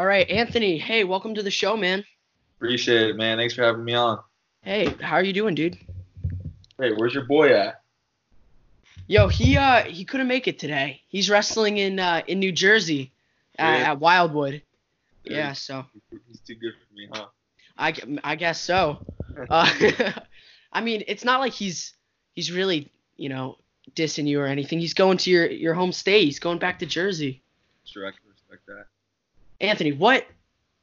All right, Anthony. Hey, welcome to the show, man. Appreciate it, man. Thanks for having me on. Hey, how are you doing, dude? Hey, where's your boy at? Yo, he uh he couldn't make it today. He's wrestling in uh in New Jersey at, Yeah. at Wildwood. Yeah. Yeah, so He's too good for me, huh? I, I guess so. Uh, I mean, it's not like he's he's really you know dissing you or anything. He's going to your your home state. He's going back to Jersey. Sure, I can respect that. Anthony, what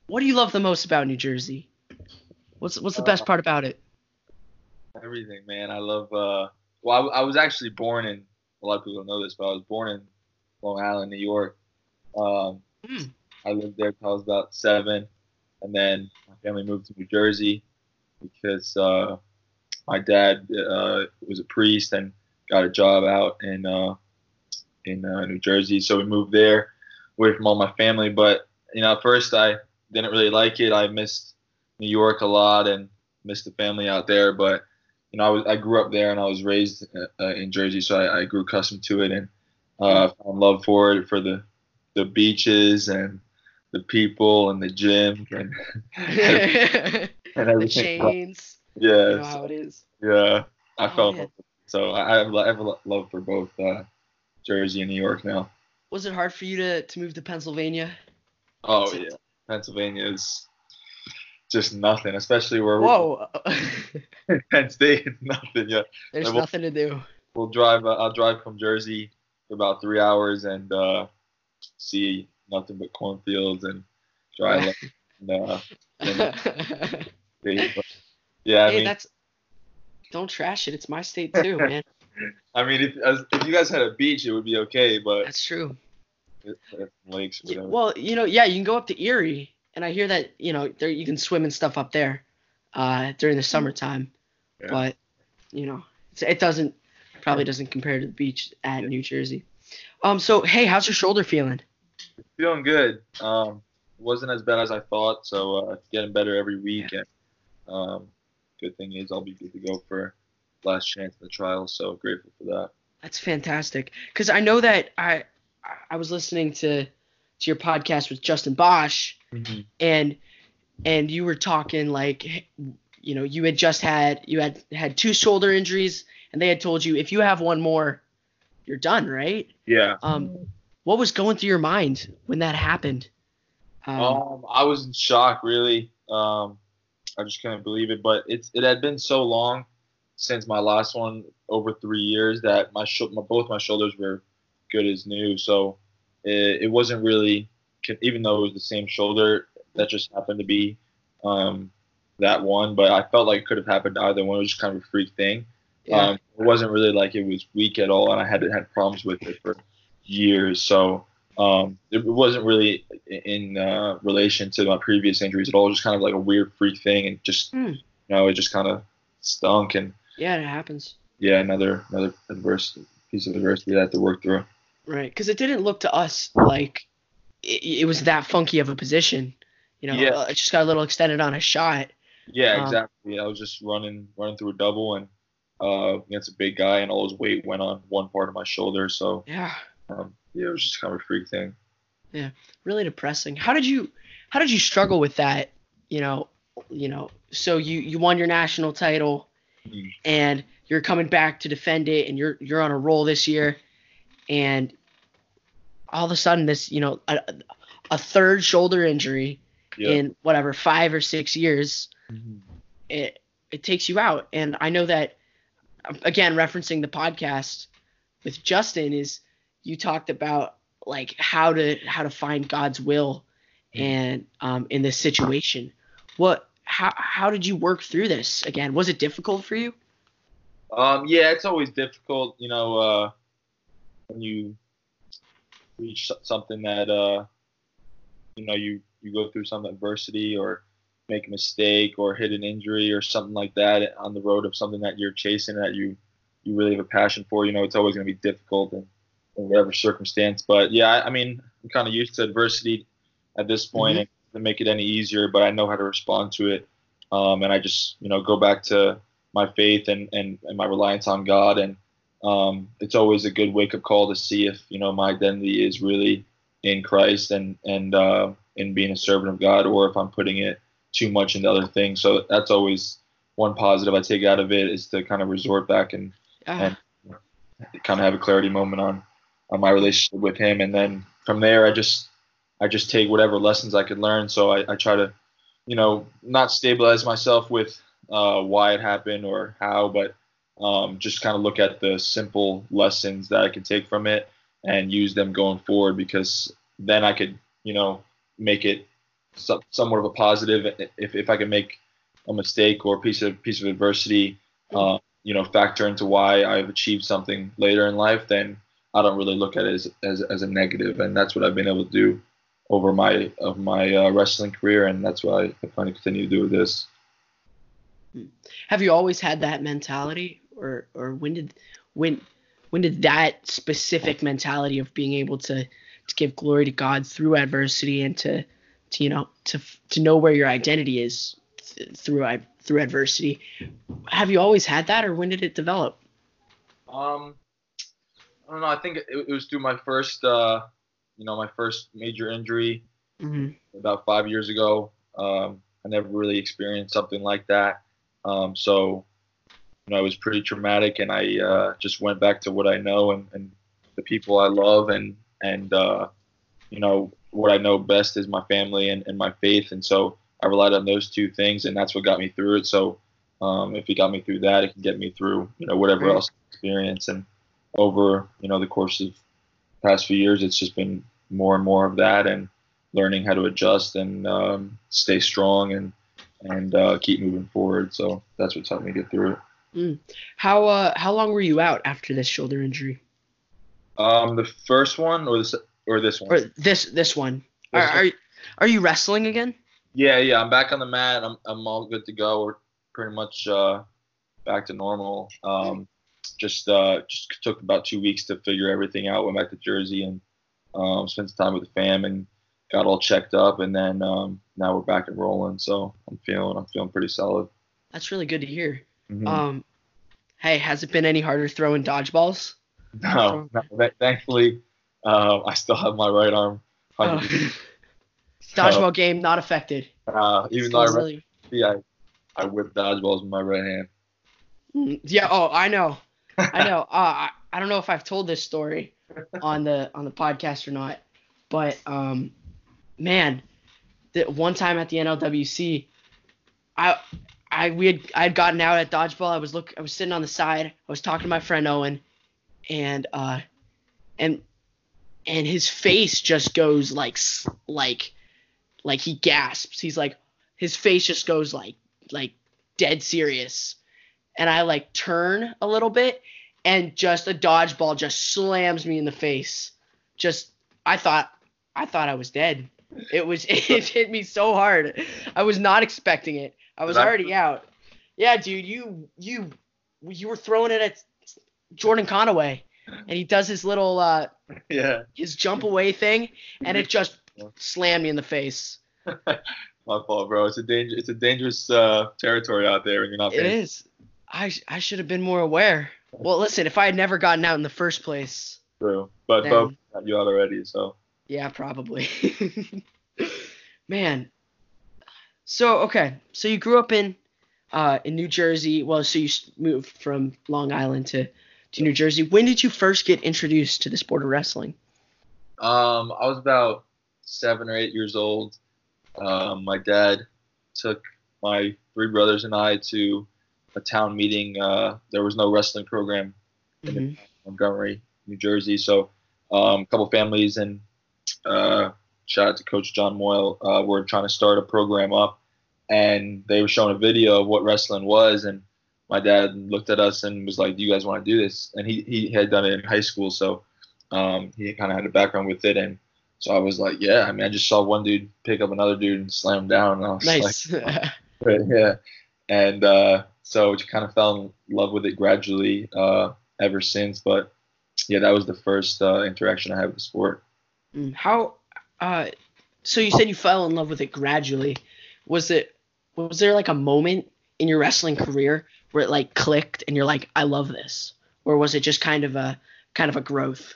what do you love the most about New Jersey? What's what's the best Uh, part about it? Everything, man. I love. uh Well, I, I was actually born in. A lot of people don't know this, but I was born in Long Island, New York. Um, Hmm. I lived there till I was about seven, and then my family moved to New Jersey because uh, my dad uh, was a priest and got a job out in uh, in uh, New Jersey, so we moved there away from all my family. But you know, at first I didn't really like it. I missed New York a lot and missed the family out there. But you know, I was I grew up there and I was raised uh, in Jersey, so I, I grew accustomed to it and uh, found love for it for the the beaches and the people and the gym and, and the everything. chains. Yeah, You know how it is. yeah. I Oh, man. so. I have, I have a love for both uh, Jersey and New York now. Was it hard for you to, to move to Pennsylvania? Oh yeah, Pennsylvania is just nothing, especially where Whoa. we're Penn State. Nothing. Yeah, There's Well- nothing to do. we'll drive. Uh, I'll drive from Jersey for about three hours and uh, see nothing but cornfields and dry land. And, uh. But, yeah, I hey, mean, that's don't trash it. It's my state too, man. I mean, if as, if you guys had a beach, it would be okay, but That's true. Lakes. well, you know, yeah, you can go up to Erie, and I hear that you know there you can swim and stuff up there uh, during the summertime, Yeah. but you know it's, it doesn't probably doesn't compare to the beach at New Jersey. Um, so hey, how's your shoulder feeling? feeling good. Um, wasn't as bad as I thought, so uh, getting better every week. And um, good thing is I'll be good to go for last chance in the trial. So grateful for that. That's fantastic. Because I know that I I was listening to to your podcast with Justin Bosch, and and you were talking like you know you had just had you had had two shoulder injuries, and they had told you if you have one more, you're done, right? Yeah. Um, what was going through your mind when that happened? Um, Um, I was in shock, really. Um, I just couldn't believe it. But it's it had been so long since my last one, over three years, that my, sho- my both my shoulders were good as new. So it, it wasn't really, even though it was the same shoulder, that just happened to be um, that one. But I felt like it could have happened to either one. It was just kind of a freak thing. yeah. Um, it wasn't really like it was weak at all, and I hadn't had problems with it for years. So um, it wasn't really in uh, relation to my previous injuries at all. Just kind of like a weird freak thing, and just Hmm. you know, it just kind of stunk. And yeah, it happens. yeah, another another adverse piece of adversity that I had to work through. Right, because it didn't look to us like it, it was that funky of a position. You know, Yeah. it just got a little extended on a shot. Yeah, Um, exactly. I was just running running through a double and uh, against a big guy, and all his weight went on one part of my shoulder. So Yeah, um, yeah, it was just kind of a freak thing. Yeah, really depressing. How did you how did you struggle with that? You know, you know. So you you won your national title, Mhm. and you're coming back to defend it, and you're you're on a roll this year, and all of a sudden this you know a, a third shoulder injury Yeah. in whatever five or six years it it takes you out. And i know that again referencing the podcast with justin is you talked about like how to how to find god's will and um, in this situation. What how how did you work through this again? Was it difficult for you? Um, yeah, it's always difficult, you know, uh, when you reach something that, uh, you know, you, you go through some adversity or make a mistake or hit an injury or something like that on the road of something that you're chasing that you, you really have a passion for. You know, it's always going to be difficult in, in whatever circumstance. But yeah, I, I mean, I'm kind of used to adversity at this point Mhm. and to make it any easier, but I know how to respond to it. Um, and I just, you know, go back to my faith and, and, and my reliance on God. And um, it's always a good wake up call to see if, you know, my identity is really in Christ and, and uh, in being a servant of God or if I'm putting it too much into other things. So that's always one positive I take out of it is to kind of resort back and, Ah, and kind of have a clarity moment on on my relationship with him, and then from there I just I just take whatever lessons I could learn. So I, I try to, you know, not stabilize myself with uh, why it happened or how, but um, just kind of look at the simple lessons that I can take from it and use them going forward because then I could, you know, make it so, somewhat of a positive. If, if I can make a mistake or a piece of piece of adversity, uh, you know, factor into why I've achieved something later in life, then I don't really look at it as, as, as a negative, and that's what I've been able to do over my of my uh, wrestling career, and that's what I plan to continue to do with this. have you always had that mentality, or or when did when when did that specific mentality of being able to to give glory to God through adversity and to to you know to to know where your identity is th- through through adversity have you always had that or when did it develop Um, I don't know. I think it, it was through my first, uh, you know, my first major injury hmm about five years ago. Um, I never really experienced something like that. Um, so, you know, it was pretty traumatic, and I uh, just went back to what I know and, and the people I love, and and uh, you know what I know best is my family and, and my faith, and so I relied on those two things, and that's what got me through it. So, um, if it got me through that, it can get me through you know whatever else experience, and over you know the course of the past few years, it's just been more and more of that, and learning how to adjust and um, stay strong and and uh, keep moving forward. So that's what's helped me get through it. How uh how long were you out after this shoulder injury Um, the first one or this or this one? or this this one are, This one. are are you wrestling again Yeah, yeah. I'm back on the mat. I'm I'm all good to go. We're pretty much uh, back to normal. Um, just uh, just took about two weeks to figure everything out. Went back to Jersey and um, spent some time with the fam and got all checked up. And then um, now we're back and rolling. So I'm feeling I'm feeling pretty solid. that's really good to hear Mhm. um hey has it been any harder throwing dodgeballs No, no th- thankfully, um, I still have my right arm. Oh. 100%. dodgeball game not affected Uh, even though I, really- I, I whip dodgeballs with my right hand. Mm, Yeah. Oh, I know. I know. Uh, I, I don't know if I've told this story on the on the podcast or not, but um, man, the one time at the NLWC, I I we had I had gotten out at dodgeball. I was look I was sitting on the side. I was talking to my friend Owen, and uh, and and his face just goes like like like he gasps. He's like his face just goes like like dead serious and I like turn a little bit and just a dodgeball just slams me in the face. Just I thought I thought I was dead. It was it hit me so hard. I was not expecting it. I was already out. Yeah, dude, you you you were throwing it at Jordan Conaway and he does his little uh Yeah. his jump away thing and it just slammed me in the face. My fault, bro. It's a danger. It's a dangerous uh, territory out there, and you're not. It paying is. I I should have been more aware. Well, listen, if I had never gotten out in the first place, True. But Then- both got you out already, so. Yeah, probably. Man. So okay, so you grew up in uh in New Jersey. Well, so you moved from Long Island to to New Jersey. When did you first get introduced to the sport of wrestling? Um, I was about seven or eight years old. Um, my dad took my three brothers and I to a town meeting. Uh, there was no wrestling program in Mhm. Montgomery, New Jersey. So um, a couple families and uh, shout out to Coach John Moyle. Uh, we were trying to start a program up, and they were showing a video of what wrestling was. And my dad looked at us and was like, "Do you guys want to do this?" And he he had done it in high school, so um, he kind of had a background with it. And so I was like, "Yeah." I mean, I just saw one dude pick up another dude and slam him down, and I was like, Nice. Yeah. And uh, so just kind of fell in love with it gradually uh, ever since. But yeah, that was the first uh, interaction I had with the sport. Mm, How uh so you said you fell in love with it gradually. Was it was there like a moment in your wrestling career where it like clicked and you're like I love this? Or was it just kind of a kind of a growth?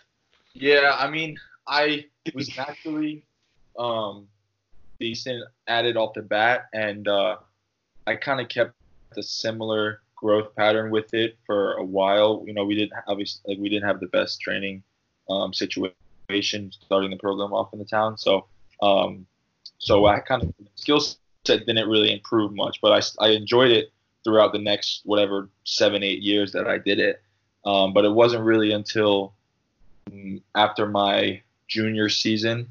Yeah, I mean, I was naturally um, decent at it off the bat, and uh, I kind of kept a similar growth pattern with it for a while. You know, we didn't obviously like we didn't have the best training um, situation starting the program off in the town, so um, so I kind of skill set didn't really improve much, but I, I enjoyed it throughout the next whatever seven eight years that I did it. Um, but it wasn't really until mm, after my junior season,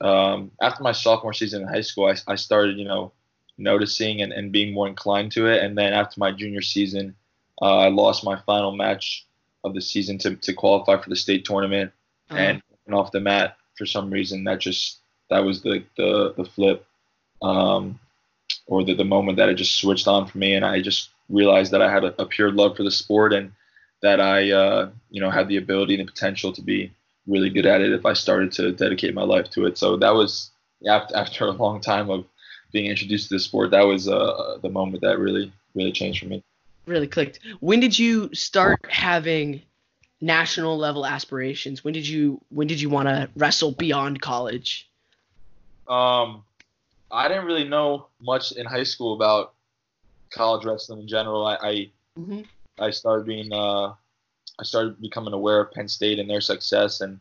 um, after my sophomore season in high school, I, I started you know noticing and, and being more inclined to it. And then after my junior season, uh, I lost my final match of the season to, to qualify for the state tournament uh-huh. and off the mat for some reason that just that was the the, the flip um, or the, the moment that it just switched on for me and I just realized that I had a, a pure love for the sport and that I uh, you know had the ability and the potential to be really good at it if I started to dedicate my life to it. So that was after, after a long time of being introduced to the sport, that was uh, the moment that really really changed for me. Really clicked. When did you start having national level aspirations? When did you when did you want to wrestle beyond college? Um, I didn't really know much in high school about college wrestling in general. I I, mm-hmm. I started being uh, I started becoming aware of Penn State and their success and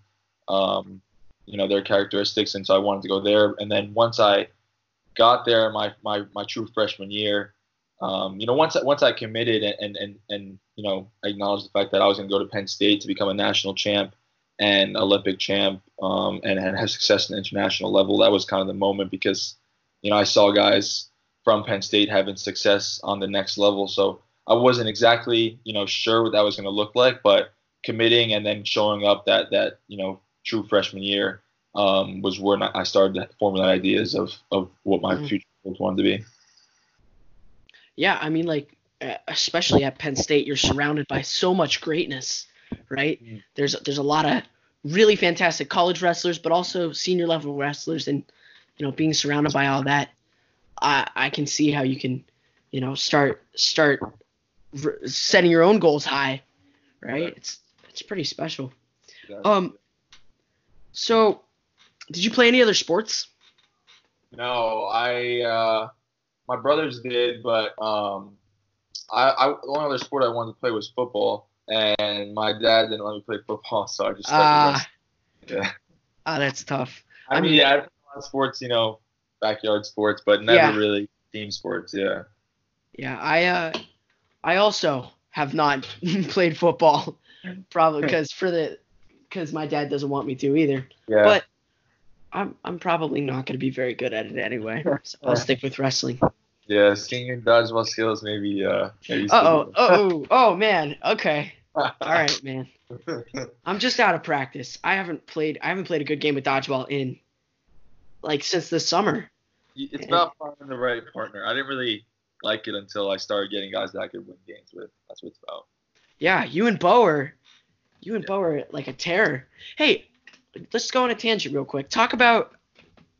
um, you know their characteristics, and so I wanted to go there. And then once I got there my my, my true freshman year, um, you know, once once I committed and and and you know acknowledged the fact that I was going to go to Penn State to become a national champ and Olympic champ um, and, and have success in the international level, that was kind of the moment because you know I saw guys from Penn State having success on the next level, so I wasn't exactly you know sure what that was going to look like, but committing and then showing up that that you know true freshman year um, was where I started to formulate ideas of, of what my mm. future wanted to be. Yeah, I mean, like, especially at Penn State, you're surrounded by so much greatness, right? Mm. There's there's a lot of really fantastic college wrestlers, but also senior level wrestlers, and you know, being surrounded by all that, I I can see how you can, you know, start start setting your own goals high, right? It's it's pretty special. Um, so did you play any other sports? No, I uh, my brothers did, but um, I, I the only other sport I wanted to play was football, and my dad didn't let me play football, so I just ah, uh, yeah. Ah, that's tough. I, I mean, yeah, I played a lot of sports, you know, backyard sports, but never yeah. really team sports. Yeah. Yeah, I uh, I also have not played football, probably because for the because my dad doesn't want me to either. Yeah. But I'm I'm probably not going to be very good at it anyway. So I'll stick with wrestling. Yeah, senior dodgeball skills maybe. Uh, maybe oh, oh, oh, man. Okay. All right, man. I'm just out of practice. I haven't played. I haven't played a good game of dodgeball in like since the summer. It's about finding the right partner. I didn't really like it until I started getting guys that I could win games with. That's what it's about. Yeah, you and Bo are, you and yeah. Bo are like a terror. Hey, let's go on a tangent real quick. Talk about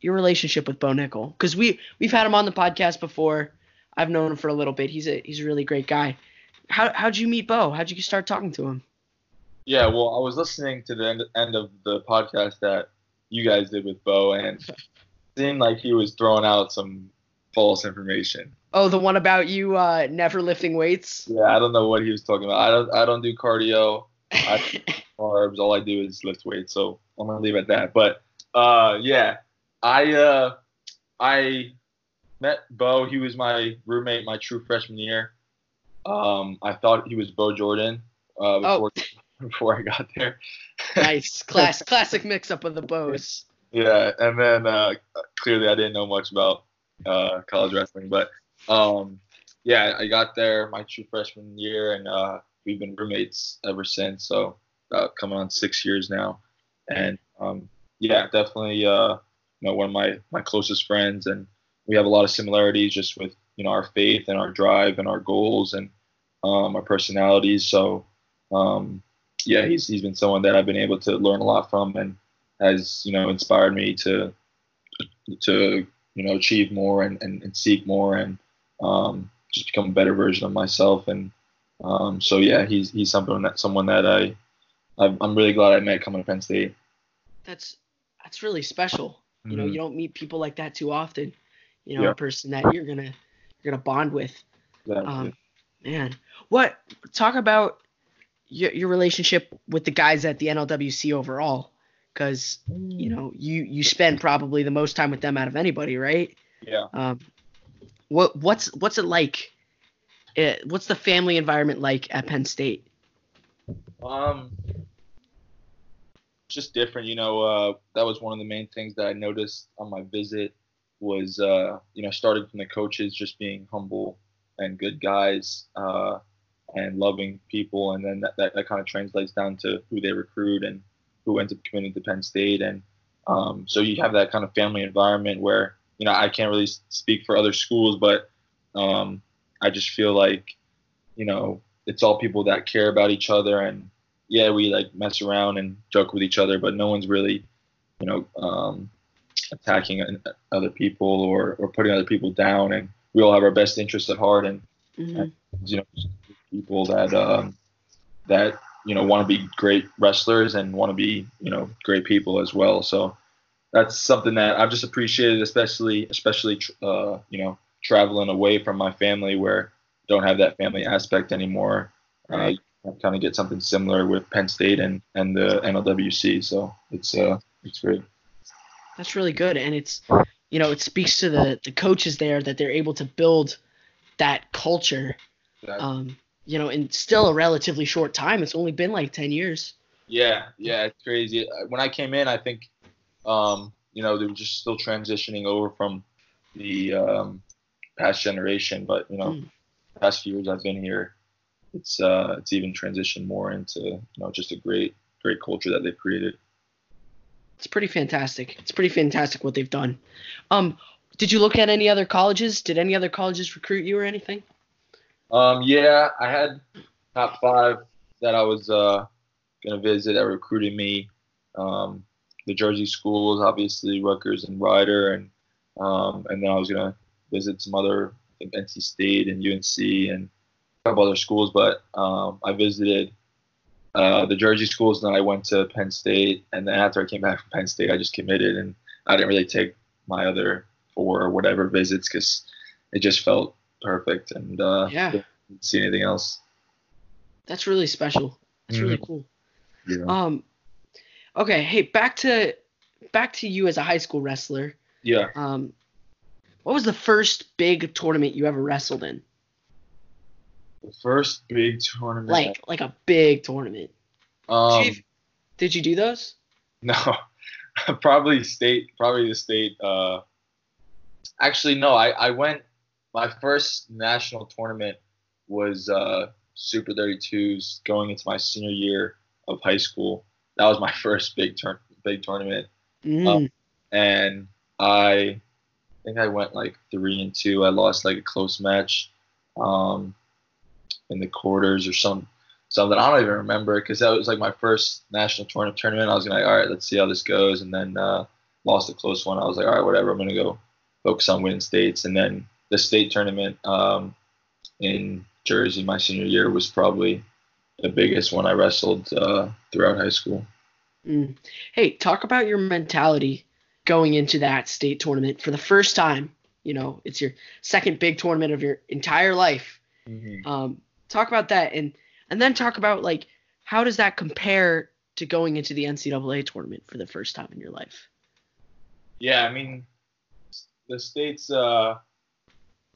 your relationship with Bo Nickal because we we've had him on the podcast before. I've known him for a little bit. He's a he's a really great guy. How how'd you meet Bo? How'd you start talking to him? Yeah, well, I was listening to the end, end of the podcast that you guys did with Bo, and it seemed like he was throwing out some false information. Oh, the one about you uh, never lifting weights? Yeah, I don't know what he was talking about. I don't I don't do cardio. I carbs. All I do is lift weights. So I'm gonna leave it at that. But uh, yeah, I uh, I met Bo. He was my roommate my true freshman year. Um, I thought he was Bo Jordan uh, before oh. before I got there. nice, class classic mix up of the bows. Yeah, and then uh, clearly I didn't know much about uh, college wrestling, but um, yeah, I got there my true freshman year, and uh, we've been roommates ever since. So about coming on six years now. And um, yeah, definitely uh, you know one of my my closest friends, and we have a lot of similarities just with you know our faith and our drive and our goals and um, our personalities. So um, yeah, he's he's been someone that I've been able to learn a lot from and has you know inspired me to to you know achieve more and, and, and seek more and um, just become a better version of myself. And um, so yeah he's he's someone that someone that I I'm really glad I met coming to Penn State. That's that's really special. You know, Mhm. you don't meet people like that too often. You know, Yeah. a person that you're gonna you're gonna bond with. Exactly. Um, man, what talk about your your relationship with the guys at the NLWC overall? Because you know you you spend probably the most time with them out of anybody, right? yeah. Um, what what's what's it like? Uh what's the family environment like at Penn State? Um, just different, you know. Uh, that was one of the main things that I noticed on my visit was, uh, you know, starting from the coaches just being humble and good guys, uh, and loving people, and then that, that, that kind of translates down to who they recruit and who ends up committing to Penn State, and um, so you have that kind of family environment where, you know, I can't really speak for other schools, but um, I just feel like, you know, it's all people that care about each other and yeah, we like mess around and joke with each other, but no one's really, you know, um, attacking other people or, or putting other people down. And we all have our best interests at heart. And Mhm. you know, people that um, that you know want to be great wrestlers and want to be you know great people as well. So that's something that I've just appreciated, especially especially uh, you know traveling away from my family where don't have that family aspect anymore. Right. Uh, kind of get something similar with Penn State and and the NLWC. So it's uh it's great. That's really good, and it's you know it speaks to the the coaches there that they're able to build that culture. Um, you know, in still a relatively short time. It's only been like ten years. Yeah, yeah, it's crazy. Uh, When I came in, I think, um, you know, they were just still transitioning over from the um, past generation. But you know, Mm. Past few years I've been here, it's uh, it's even transitioned more into you know just a great great culture that they've created. It's pretty fantastic. It's pretty fantastic what they've done. Um, did you look at any other colleges? Did any other colleges recruit you or anything? Um, yeah, I had top five that I was uh, gonna visit that recruited me. Um, the Jersey schools, obviously Rutgers and Rider, and um, and then I was gonna visit some other, NC State and UNC and a couple other schools. But um, I visited uh, the Jersey schools, and then I went to Penn State. And then after I came back from Penn State, I just committed, and I didn't really take my other four or whatever visits because it just felt perfect. And uh, Yeah. didn't see anything else. That's really special. That's really cool. Yeah. Um, okay, hey, back to back to you as a high school wrestler. yeah. Um, what was the first big tournament you ever wrestled in? The first big tournament. Like like a big tournament. um, Chief? Did you do those? no, probably state, probably the state. Uh, actually, no. I I went. My first national tournament was uh, Super 32s going into my senior year of high school. That was my first big turn, big tournament. Mm. and I think I went like three and two. I lost like a close match um, in the quarters or some something. I don't even remember because that was like my first national tournament. Tournament. I was like, all right, let's see how this goes, and then uh, lost a close one. I was like, all right, whatever. I'm gonna go focus on winning states, and then the state tournament um, in Jersey my senior year was probably the biggest one I wrestled uh, throughout high school. Mm. Hey, talk about your mentality going into that state tournament for the first time. You know, it's your second big tournament of your entire life. Um, talk about that, and and then talk about like how does that compare to going into the NCAA tournament for the first time in your life? Yeah, I mean, the states. Uh,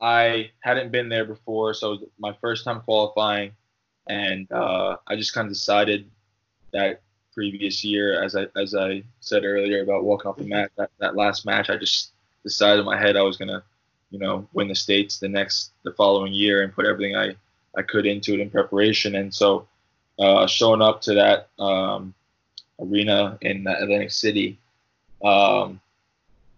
I hadn't been there before, so it was my first time qualifying, and uh, I just kind of decided that previous year, as I as I said earlier about walking off the mat, that, that last match, I just decided in my head I was gonna, you know, win the states the next the following year and put everything I I could into it in preparation, and so uh, showing up to that um, arena in Atlantic City. Um,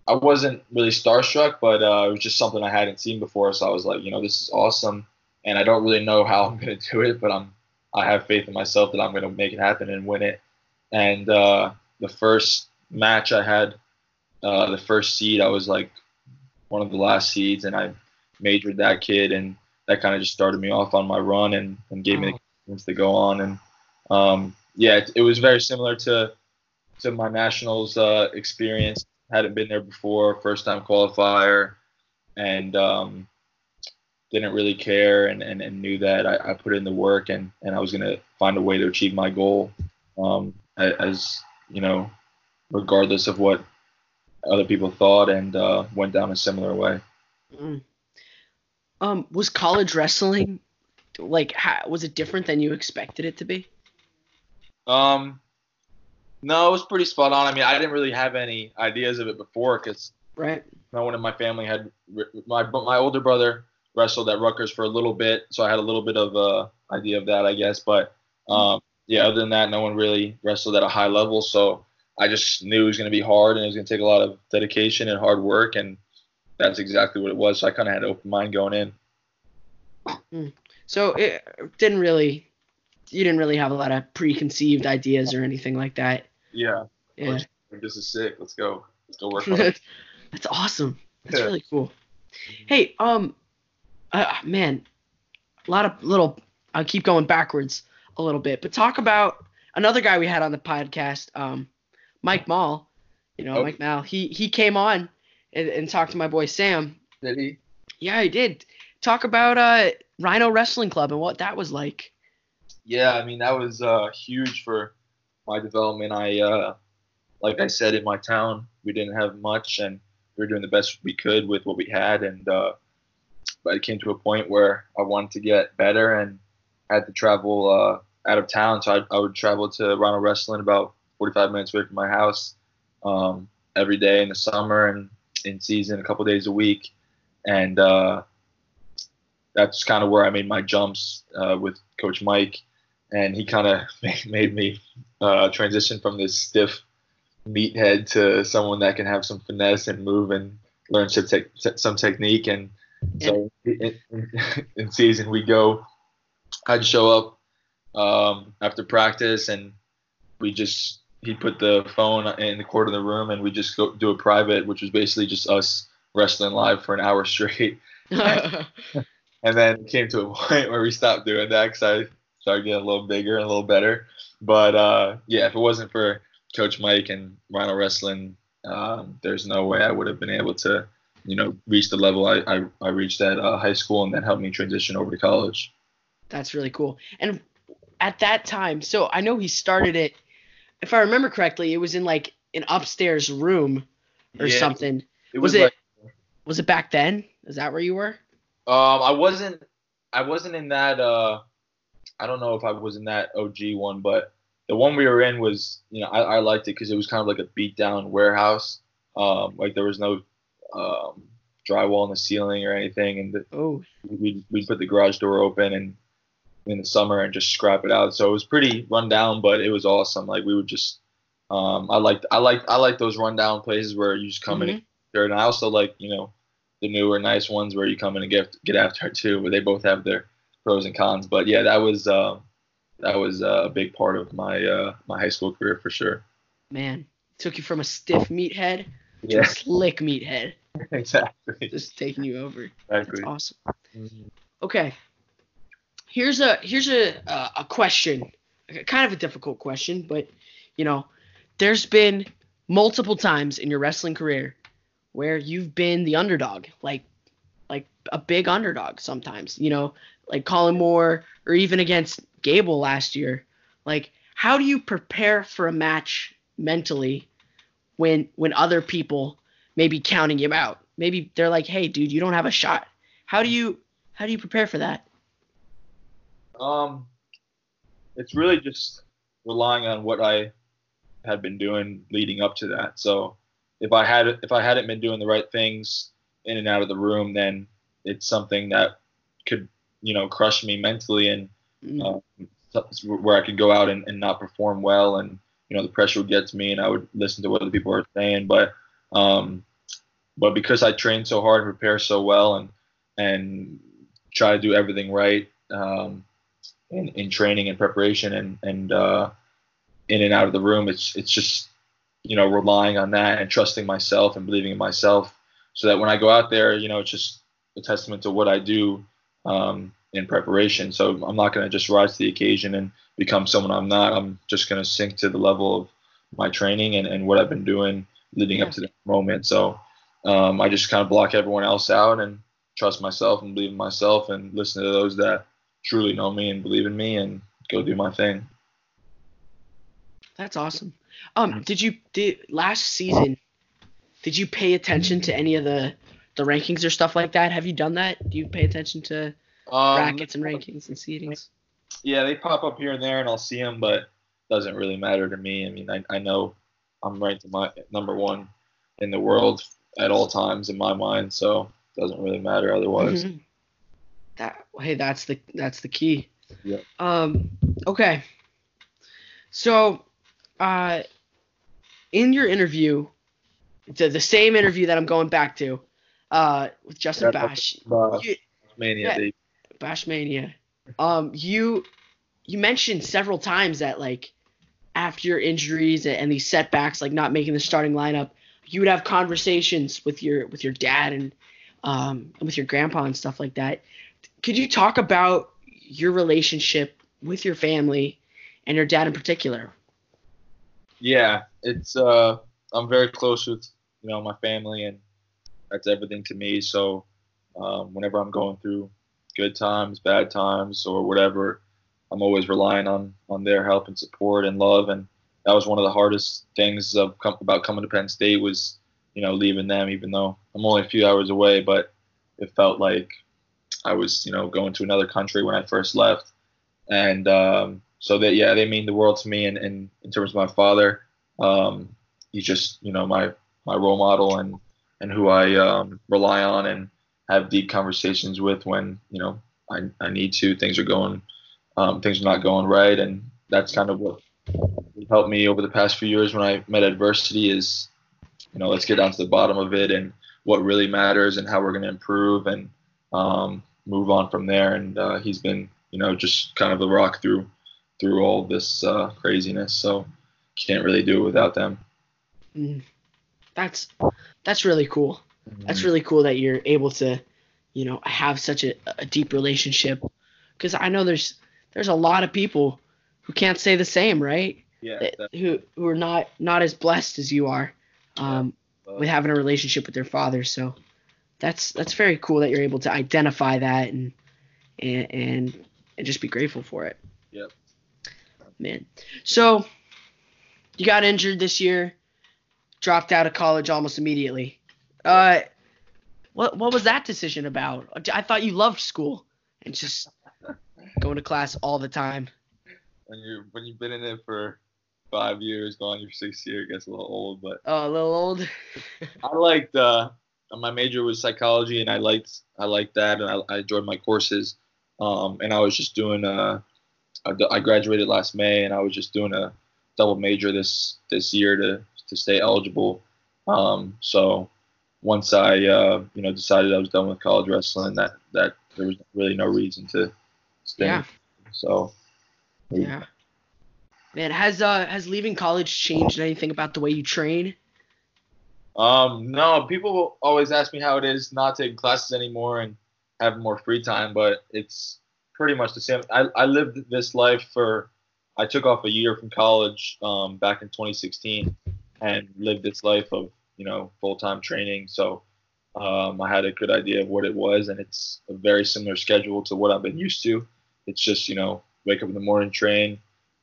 I wasn't really starstruck, but uh, it was just something I hadn't seen before. So I was like, you know, this is awesome, and I don't really know how I'm gonna do it, but I'm I have faith in myself that I'm gonna make it happen and win it. And uh, the first match I had, uh, the first seed, I was like one of the last seeds, and I majored that kid, and that kind of just started me off on my run and, and gave me the confidence to go on. And um, yeah, it, it was very similar to to my nationals uh, experience. Hadn't been there before, first time qualifier, and um, didn't really care and, and, and knew that I, I, put in the work and, and I was going to find a way to achieve my goal. Um, as, you know, regardless of what other people thought and uh, went down a similar way. Mm. Um, was college wrestling like how, was it different than you expected it to be? Um, no, it was pretty spot on. I mean, I didn't really have any ideas of it before because right. No one in my family had my my older brother wrestled at Rutgers for a little bit, so I had a little bit of a idea of that, I guess. But um, yeah, other than that, no one really wrestled at a high level. So I just knew it was going to be hard and it was going to take a lot of dedication and hard work, and that's exactly what it was. So I kind of had an open mind going in. Hmm. So it didn't really, you didn't really have a lot of preconceived ideas or anything like that. Yeah. Yeah. This is sick. Let's go. Let's go work on it. That's awesome. That's yeah. really cool. Hey, um, uh, man, a lot of little. I'll keep going backwards a little bit, but talk about another guy we had on the podcast, um, Mike Mall. You know, oh. Mike Mall. He he came on and, and talked to my boy Sam. Did he? Yeah, he did. Talk about uh Rhino Wrestling Club and what that was like. Yeah, I mean that was uh, huge for my development. I uh, like I said in my town, we didn't have much, and we were doing the best we could with what we had, and uh, but it came to a point where I wanted to get better and had to travel uh, out of town. So I, I, would travel to Rhino Wrestling about 45 minutes away from my house um, every day in the summer and in season, a couple days a week. And uh, that's kind of where I made my jumps uh, with Coach Mike. And he kind of made me uh, transition from this stiff meathead to someone that can have some finesse and move and learn some, te- some technique. And so in, in, season, we go. I'd show up um, after practice, and we just he put the phone in the corner of the room, and we just go do a private, which was basically just us wrestling live for an hour straight. and, then came to a point where we stopped doing that because I started getting a little bigger and a little better. But uh, yeah, if it wasn't for Coach Mike and Rhino Wrestling, um, there's no way I would have been able to you know, reach the level I, I, I reached at uh, high school and that helped me transition over to college. That's really cool. And at that time, so I know he started it, if I remember correctly, it was in like an upstairs room or yeah, something. It was, was it like, was it back then? Is that where you were? Um, I wasn't I wasn't in that uh I don't know if I was in that OG one, but the one we were in was, you know, I, I liked it because it was kind of like a beat down warehouse. Um, like there was no um, drywall in the ceiling or anything, and the, oh, we we put the garage door open and in the summer and just scrap it out. So it was pretty run down, but it was awesome. Like we would just, um, I liked I like I like those rundown places where you just come mm-hmm. in and and I also like you know the newer nice ones where you come in and get get after it too, where they both have their pros and cons. But yeah, that was uh, that was a big part of my uh, my high school career for sure. Man, took you from a stiff meathead to a slick meathead. exactly. Just taking you over. Exactly. That's awesome. Mm-hmm. Okay. Here's a here's a uh, a question, kind of a difficult question, but you know, there's been multiple times in your wrestling career where you've been the underdog, like like a big underdog sometimes, you know, like Kollin Moore or even against Gable last year. Like how do you prepare for a match mentally when when other people maybe counting you out. Maybe they're like, "Hey, dude, you don't have a shot." How do you how do you prepare for that? Um, it's really just relying on what I had been doing leading up to that. So if I had if I hadn't been doing the right things in and out of the room, then it's something that could you know crush me mentally and mm. uh, where I could go out and, and not perform well and you know the pressure would get to me and I would listen to what other people are saying. But um, but because I train so hard and prepare so well and and try to do everything right um, in, in training and preparation and and uh, in and out of the room, it's it's just you know relying on that and trusting myself and believing in myself, so that when I go out there, you know, it's just a testament to what I do um, in preparation. So I'm not going to just rise to the occasion and become someone I'm not. I'm just going to sink to the level of my training and, and what I've been doing leading up to that moment. So um, I just kind of block everyone else out and trust myself and believe in myself and listen to those that truly know me and believe in me and go do my thing. That's awesome. Um, did you did last season? Did you pay attention to any of the the rankings or stuff like that? Have you done that? Do you pay attention to um, brackets and rankings and seedings? Yeah, they pop up here and there, and I'll see them, but doesn't really matter to me. I mean, I, I know I'm ranked my number one in the world at all times in my mind, so it doesn't really matter otherwise. Mm-hmm. That hey, that's the that's the key. Yeah. Um. Okay. So, uh, in your interview, the the same interview that I'm going back to, uh, with Justin yeah, Bash. Bash you, Mania. Yeah, Bash Mania. Um, you you mentioned several times that like after your injuries and these setbacks, like not making the starting lineup, you would have conversations with your with your dad and um and with your grandpa and stuff like that. Could you talk about your relationship with your family and your dad in particular? Yeah, it's uh I'm very close with you know my family and that's everything to me. So um, whenever I'm going through good times, bad times, or whatever, I'm always relying on on their help and support and love. And that was one of the hardest things of, about coming to Penn State was, you know, leaving them. Even though I'm only a few hours away, but it felt like I was, you know, going to another country when I first left. And um, so that yeah, they mean the world to me. And, and in terms of my father, um, he's just you know my my role model and and who I um, rely on and have deep conversations with when you know I, I need to. Things are going, um, things are not going right, and that's kind of what helped me over the past few years when I met adversity. Is you know let's get down to the bottom of it and what really matters and how we're going to improve and um, move on from there. And uh, he's been you know just kind of the rock through through all this uh, craziness. So can't really do it without them. Mm. That's that's really cool. Mm-hmm. That's really cool that you're able to, you know, have such a, a deep relationship. Because I know there's there's a lot of people who can't say the same, right? Yeah. That, who who are not not as blessed as you are, um, yeah. with having a relationship with their father. So that's that's very cool that you're able to identify that and and and, and just be grateful for it. Yep. Man. So you got injured this year, dropped out of college almost immediately. Uh, what what was that decision about? I thought you loved school and just going to class all the time. When you when you've been in it for five years, going your sixth year, it gets a little old. But oh, a little old. I liked uh, my major was psychology, and I liked I liked that, and I, I enjoyed my courses. Um, and I was just doing uh, I graduated last May, and I was just doing a double major this this year to to stay eligible. Um, so once I uh, you know decided I was done with college wrestling, that that there was really no reason to stay. Yeah. So. Yeah. Man, has uh has leaving college changed anything about the way you train? Um, no. People always ask me how it is not taking classes anymore and have more free time, but it's pretty much the same. I, I lived this life for. I took off a year from college um, back in 2016 and lived this life of you know, full time training. So um, I had a good idea of what it was, and it's a very similar schedule to what I've been used to. It's just you know, wake up in the morning, train,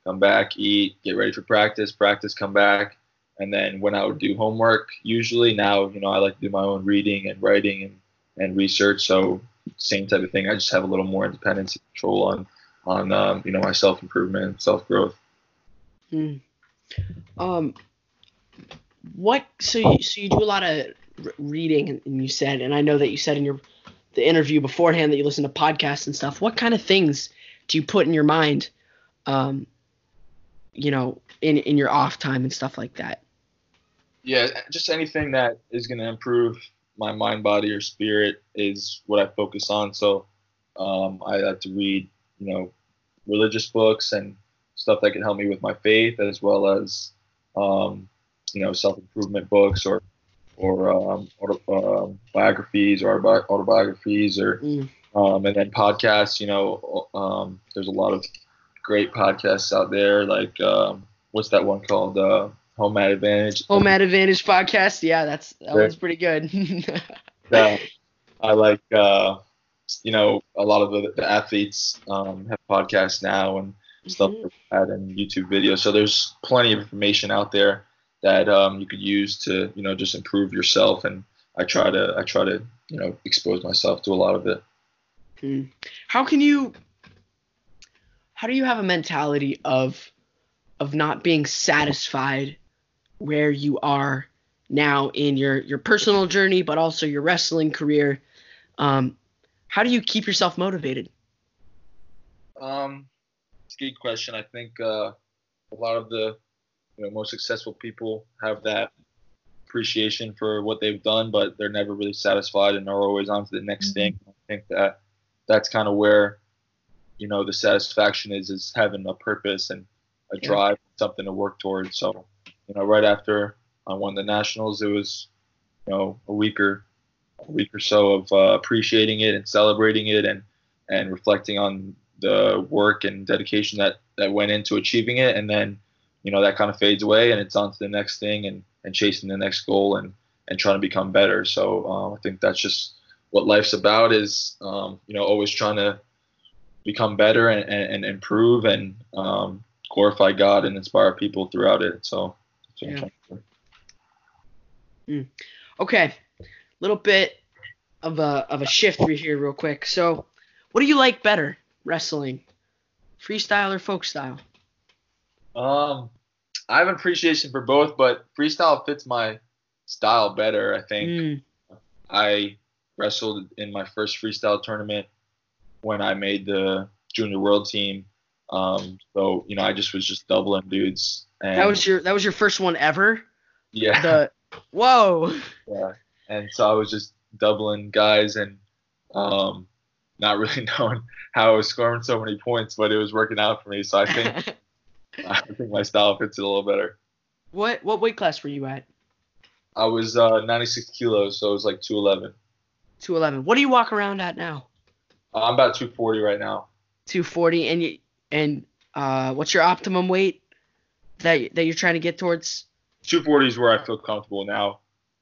come back, eat, get ready for practice, practice, come back, and then when I would do homework, usually now you know I like to do my own reading and writing and and research. So same type of thing. I just have a little more independence and control on on um, you know my self improvement self growth. Hmm. Um, what so you, so you do a lot of reading and you said and i know that you said in your the interview beforehand that you listen to podcasts and stuff what kind of things do you put in your mind um you know in in your off time and stuff like that yeah just anything that is going to improve my mind body or spirit is what i focus on so um i like to read you know religious books and stuff that can help me with my faith as well as um you know self improvement books or or um, auto, um, biographies or autobiographies or mm. um, and then podcasts. You know, um, there's a lot of great podcasts out there. Like um, what's that one called? Uh, Home Mat Advantage. Home Mat Advantage podcast. Yeah, that's that Yeah. one's pretty good. that I like, uh, you know, a lot of the, the athletes um, have podcasts now and stuff Mhm. like that and YouTube videos. So there's plenty of information out there that um, you could use to, you know, just improve yourself. And I try to, I try to, you know, expose myself to a lot of it. Hmm. How can you how do you have a mentality of of not being satisfied where you are now in your your personal journey but also your wrestling career? Um, how do you keep yourself motivated? Um, it's a good question. I think uh, a lot of the you know most successful people have that appreciation for what they've done, but they're never really satisfied and are always on to the next thing. I think that that's kind of where you know the satisfaction is is having a purpose and a Yeah. drive, something to work towards. So you know, right after I won the nationals, it was you know a week or a week or so of uh, appreciating it and celebrating it and and reflecting on the work and dedication that that went into achieving it and then you know that kind of fades away and it's on to the next thing and and chasing the next goal and and trying to become better so um, i think that's just what life's about is um, you know always trying to become better and, and, and improve and um, glorify god and inspire people throughout it so that's what I'm Yeah. do. Okay, little bit of a of a shift right here, real quick. So, what do you like better, wrestling, freestyle or folk style? Um, I have an appreciation for both, but freestyle fits my style better. I think Mm, I wrestled in my first freestyle tournament when I made the junior world team. Um, so you know, I just was just doubling dudes. And that was your that was your first one ever. yeah, The whoa. yeah. And so I was just doubling guys and um, not really knowing how I was scoring so many points, but it was working out for me. So I think I think my style fits it a little better. what what weight class were you at? I was uh, 96 kilos, so it was like 211. 211. What do you walk around at now? Uh, I'm about 240 right now. 240 and you and uh what's your optimum weight that that you're trying to get towards? 240 is where I feel comfortable now.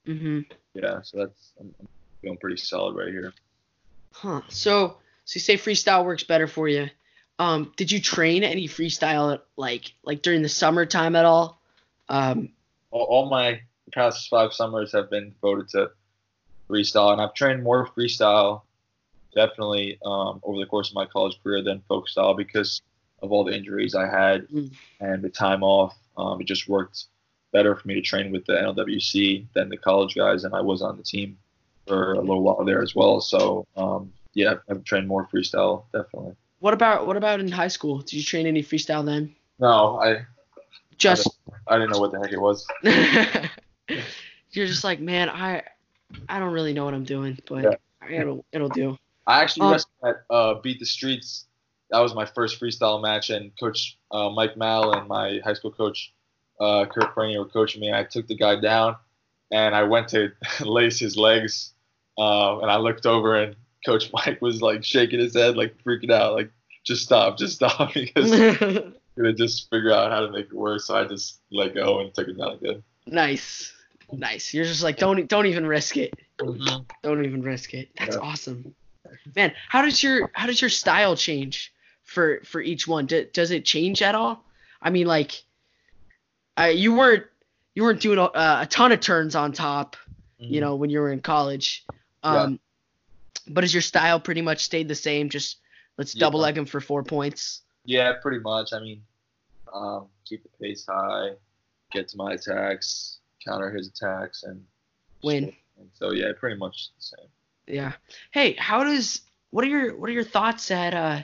Mhm. Yeah, so that's I'm, I'm feeling pretty solid right here. Huh. So so you say freestyle works better for you. Um did you train any freestyle like like during the summertime at all? Um All, all my past five summers have been devoted to freestyle, and I've trained more freestyle definitely um, over the course of my college career than folk style because of all the injuries I had Mm. and the time off. Um, it just worked better for me to train with the NLWC than the college guys, and I was on the team for a little while there as well. So um, yeah, I've, trained more freestyle definitely. what about what about in high school? Did you train any freestyle then? No, I Just I didn't know what the heck it was. you're just like, man, I I don't really know what I'm doing, but Yeah. it'll it'll do. I actually Um, wrestled at uh, Beat the Streets. That was my first freestyle match, and Coach uh, Mike Mal and my high school coach uh, Kurt Franey were coaching me. I took the guy down, and I went to lace his legs, uh, and I looked over, and Coach Mike was like shaking his head, like freaking out, like just stop, just stop, because gonna just figure out how to make it worse. So I just let go and took it down again. nice. Nice. You're just like don't don't even risk it. Mm-hmm. Don't even risk it. That's Yeah. awesome. Man, how does your how does your style change for for each one? D- does it change at all? I mean like I you weren't you weren't doing a, a ton of turns on top, Mm-hmm. you know, when you were in college. Um but has your style pretty much stayed the same? Just let's Yeah. double leg him for 4 points. Yeah, pretty much. I mean, um, keep the pace high, get to my attacks, counter his attacks, and Win. And so yeah, pretty much the same. Yeah. Hey, how does what are your what are your thoughts at uh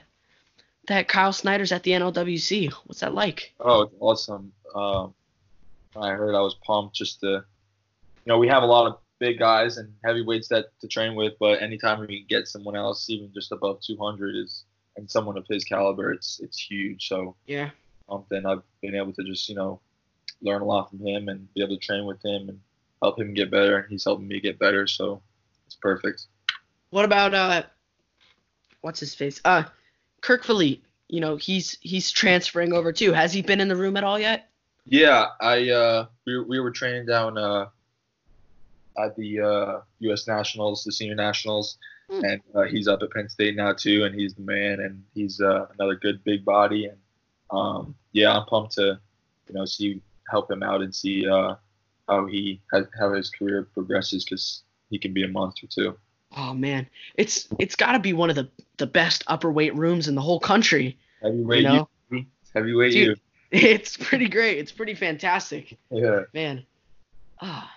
that Kyle Snyder's at the NLWC? What's that like? Oh, it's awesome. Um, I heard I was pumped just to, you know, we have a lot of big guys and heavyweights that to train with, but anytime we can get someone else even just above 200 is and someone of his caliber, it's it's huge. So Yeah. pumped, and I've been able to just you know learn a lot from him and be able to train with him and help him get better, and he's helping me get better. So it's perfect. What about uh what's his face? Uh Kerkvliet. You know, he's he's transferring over too. Has he been in the room at all yet? Yeah, I uh, we we were training down uh, at the uh, U.S. Nationals, the senior nationals, mm. and uh, he's up at Penn State now too, and he's the man, and he's uh, another good big body, and um, yeah, I'm pumped to you know see help him out and see uh, how he has, how his career progresses because he can be a monster too. Oh man, it's it's got to be one of the the best upper weight rooms in the whole country. Heavyweight, you know? you. Heavyweight, Dude, you. It's pretty great. It's pretty fantastic. Yeah. Man. Ah.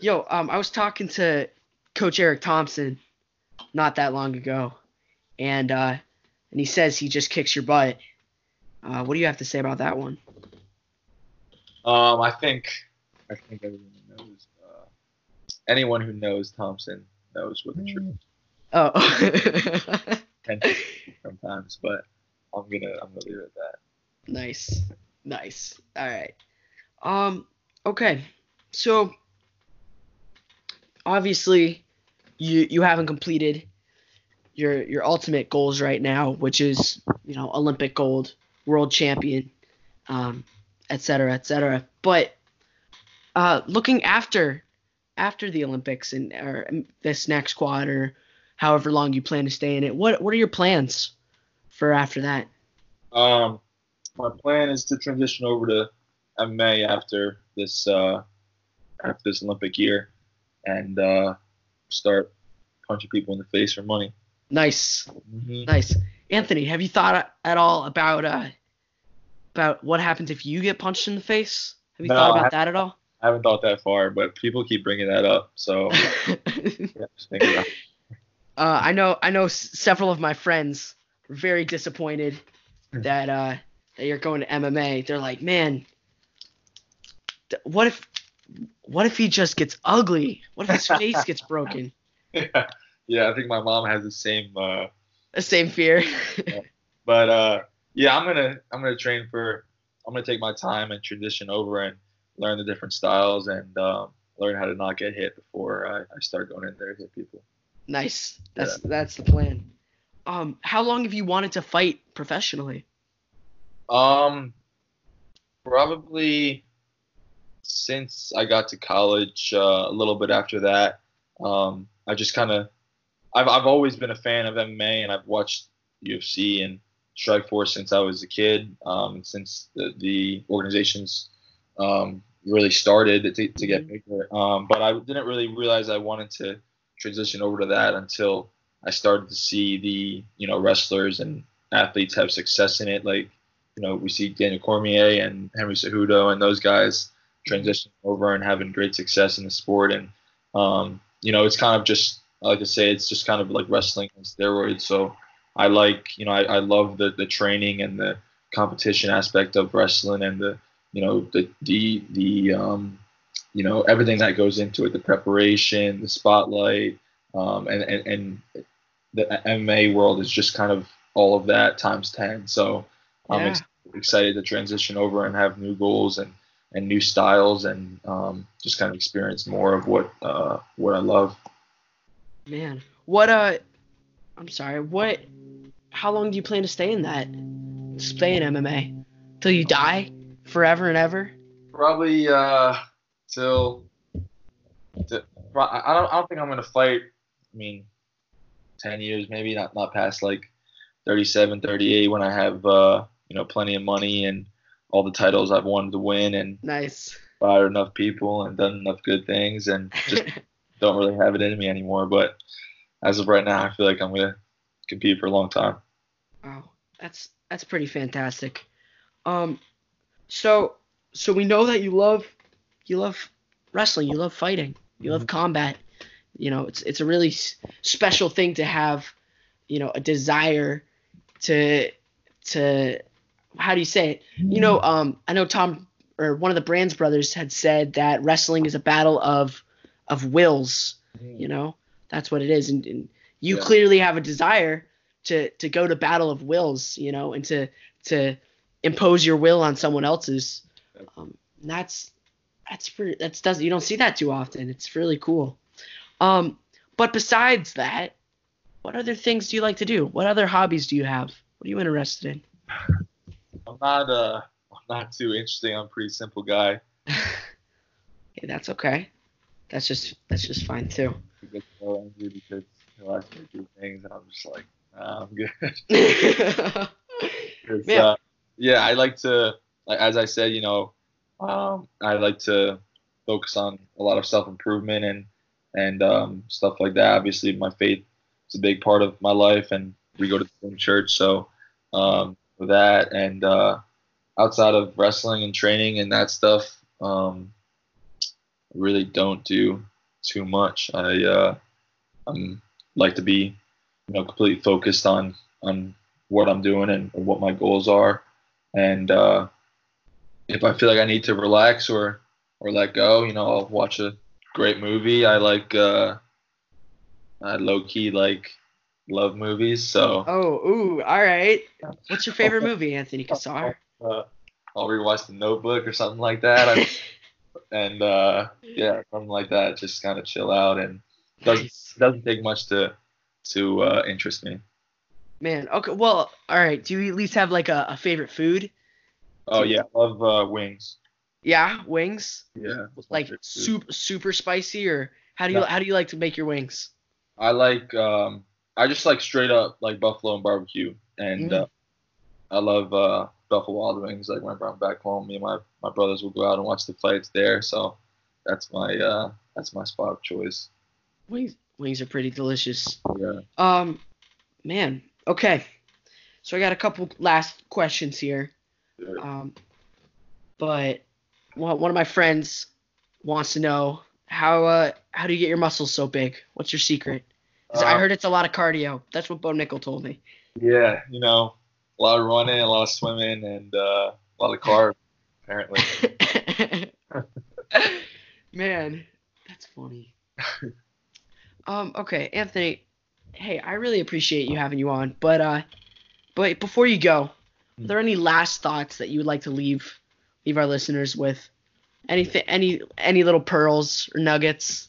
Yo, um, I was talking to Coach Eric Thompson not that long ago, and uh, and he says he just kicks your butt. Uh, what do you have to say about that one? Um, I think I think everyone knows. Uh, anyone who knows Thompson knows what the truth. Oh. sometimes, but I'm gonna I'm gonna leave it at that. Nice, nice. All right. Um. Okay. So obviously, you you haven't completed your your ultimate goals right now, which is you know Olympic gold, world champion, um, et cetera, et cetera. But uh, looking after after the Olympics and or this next quad or however long you plan to stay in it, what what are your plans for after that? Um, my plan is to transition over to MMA after this uh, after this Olympic year, and uh, start punching people in the face for money. Nice, mm-hmm. nice. Anthony, have you thought at all about uh, about what happens if you get punched in the face? Have you no, thought about that at all? I haven't thought that far, but people keep bringing that up, so yeah, uh, I know I know several of my friends were very disappointed hmm. that uh, that you're going to MMA. They're like, man, what if what if he just gets ugly? What if his face gets broken? Yeah. yeah, I think my mom has the same uh, the same fear. yeah. But uh, yeah, I'm gonna I'm gonna train for I'm gonna take my time and transition over and learn the different styles and um, learn how to not get hit before I, I start going in there to hit people. Nice. That's yeah. that's the plan. Um, how long have you wanted to fight professionally? Um, probably since I got to college. Uh, a little bit after that, um, I just kind of, I've I've always been a fan of MMA and I've watched UFC and Strikeforce since I was a kid. Um, since the, the organizations um, really started to, to get mm-hmm. bigger. Um, but I didn't really realize I wanted to transition over to that until I started to see the you know wrestlers and athletes have success in it. Like you know we see Daniel Cormier and Henry Cejudo and those guys transitioning over and having great success in the sport. And um, you know it's kind of just like I say, it's just kind of like wrestling on steroids. So I like you know I, I love the the training and the competition aspect of wrestling and the you know the the the um, you know everything that goes into it, the preparation, the spotlight, um, and, and and the MMA world is just kind of all of that times ten. So I'm yeah. ex- excited to transition over and have new goals and and new styles and um, just kind of experience more of what uh, what I love. Man, what uh, I'm sorry, what? How long do you plan to stay in that? Stay in MMA till you die? Forever and ever? Probably uh, till. I don't. I don't think I'm gonna fight. I mean, ten years maybe, not not past like 37, 38 when I have uh, you know plenty of money and all the titles I've wanted to win and nice fired enough people and done enough good things and just don't really have it in me anymore. But as of right now, I feel like I'm gonna compete for a long time. Wow, that's that's pretty fantastic. Um, so so we know that you love you love wrestling, you love fighting, you love mm-hmm. combat. You know, it's it's a really special thing to have, you know, a desire to to how do you say it? You know, mm-hmm. um, I know Tom or one of the Brands brothers had said that wrestling is a battle of of wills. Mm-hmm. You know, that's what it is, and, and you yeah. clearly have a desire to to go to battle of wills. You know, and to to impose your will on someone else's. Um, that's that's pretty, that's does you don't see that too often. It's really cool. Um, but besides that, what other things do you like to do? What other hobbies do you have? What are you interested in? I'm not uh I'm not too interesting. I'm a pretty simple guy. yeah, that's okay. That's just that's just fine too. He gets so angry because he'll ask me to do things, and I'm just like, nah, I'm good. Yeah. uh, yeah, I like to, as I said, you know, um, I like to focus on a lot of self improvement and and um, stuff like that. Obviously, my faith is a big part of my life, and we go to the same church, so um, that and uh, outside of wrestling and training and that stuff, um, I really don't do too much. I uh, I'm like to be, you know, completely focused on on what I'm doing and, and what my goals are. And uh, if I feel like I need to relax or or let go, you know, I'll watch a great movie. I like uh, I low key like love movies, so oh, ooh, all right. What's your favorite movie, Anthony Cassar? uh, I'll rewatch The Notebook or something like that. I, and uh, yeah, something like that. Just kind of chill out and doesn't Nice. doesn't take much to to uh, interest me. Man, okay. Well, all right. Do you at least have like a, a favorite food? Oh yeah, I love uh, wings. Yeah, wings. Yeah, Like super super spicy, or how do you No. how do you like to make your wings? I like um I just like straight up like buffalo and barbecue and Mm. uh, I love uh Buffalo Wild Wings. Like whenever I'm back home, me and my, my brothers will go out and watch the fights there. So that's my uh that's my spot of choice. Wings wings are pretty delicious. Yeah. Um, man. Okay. So I got a couple last questions here. Um, but one one of my friends wants to know how uh how do you get your muscles so big? What's your secret? 'Cause I Uh, heard it's a lot of cardio. That's what Bo Nickal told me. Yeah, you know, a lot of running, a lot of swimming, and uh, a lot of carbs. apparently. Man, that's funny. um, okay, Anthony. Hey, I really appreciate you having you on, but uh, but before you go, are there any last thoughts that you would like to leave leave our listeners with? Anything, any any little pearls or nuggets?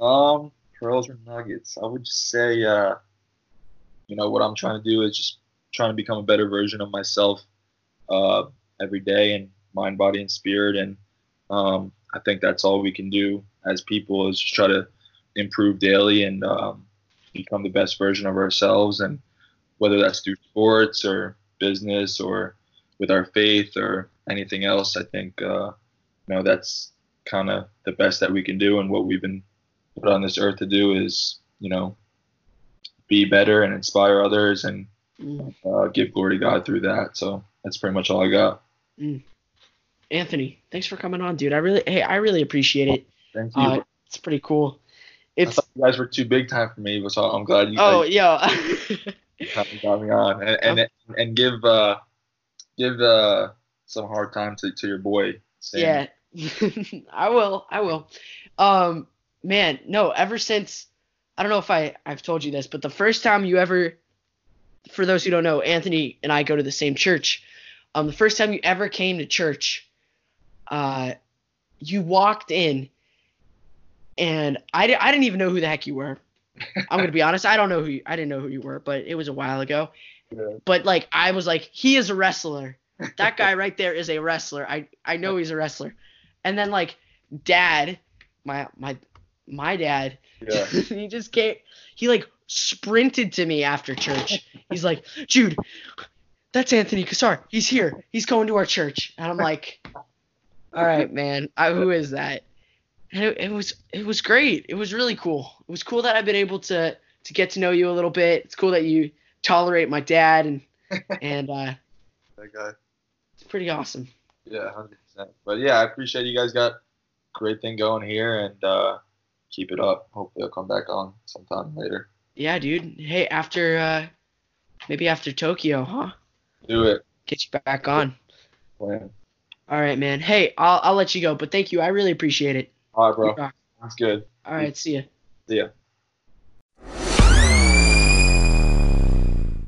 Um, pearls or nuggets? I would just say, uh, you know, what I'm trying to do is just trying to become a better version of myself uh, every day, in mind, body, and spirit. And um, I think that's all we can do as people is just try to improve daily and um, become the best version of ourselves. And whether that's through sports or business or with our faith or anything else, I think uh, you know that's kind of the best that we can do and what we've been put on this earth to do is, you know, be better and inspire others and Mm, uh, give glory to God through that. So that's pretty much all I got. Anthony, thanks for coming on, dude. I really, hey, I really appreciate it. Thank you. Uh, it's pretty cool. It's you guys were too big time for me, so I'm glad you oh guys yo. got me on and and, and give uh, give uh, some hard time to, to your boy. Sam. Yeah, I will. I will. Um, man, no. Ever since I don't know if I I've told you this, but the first time you ever, for those who don't know, Anthony and I go to the same church. Um, the first time you ever came to church, uh, you walked in, and I, I didn't even know who the heck you were. I'm gonna be honest. I don't know who you, I didn't know who you were, but it was a while ago. Yeah. But like I was like, he is a wrestler. That guy right there is a wrestler. I I know he's a wrestler. And then like dad, my my my dad, Yeah. he just came. He like sprinted to me after church. He's like, Jude, that's Anthony Cassar. He's here. He's going to our church. And I'm like, all right, man. I, who is that? And it, it was it was great. It was really cool. It was cool that I've been able to to get to know you a little bit. It's cool that you tolerate my dad and and uh, That guy. it's pretty awesome. Yeah, hundred percent. But yeah, I appreciate you guys got a great thing going here and uh, keep it up. Hopefully, I'll come back on sometime later. Yeah, dude. Hey, after uh, maybe after Tokyo, huh? Do it. Get you back on. Plan. All right, man. Hey, I'll I'll let you go, but thank you. I really appreciate it. All right, bro. That's good. All right, see ya. See ya.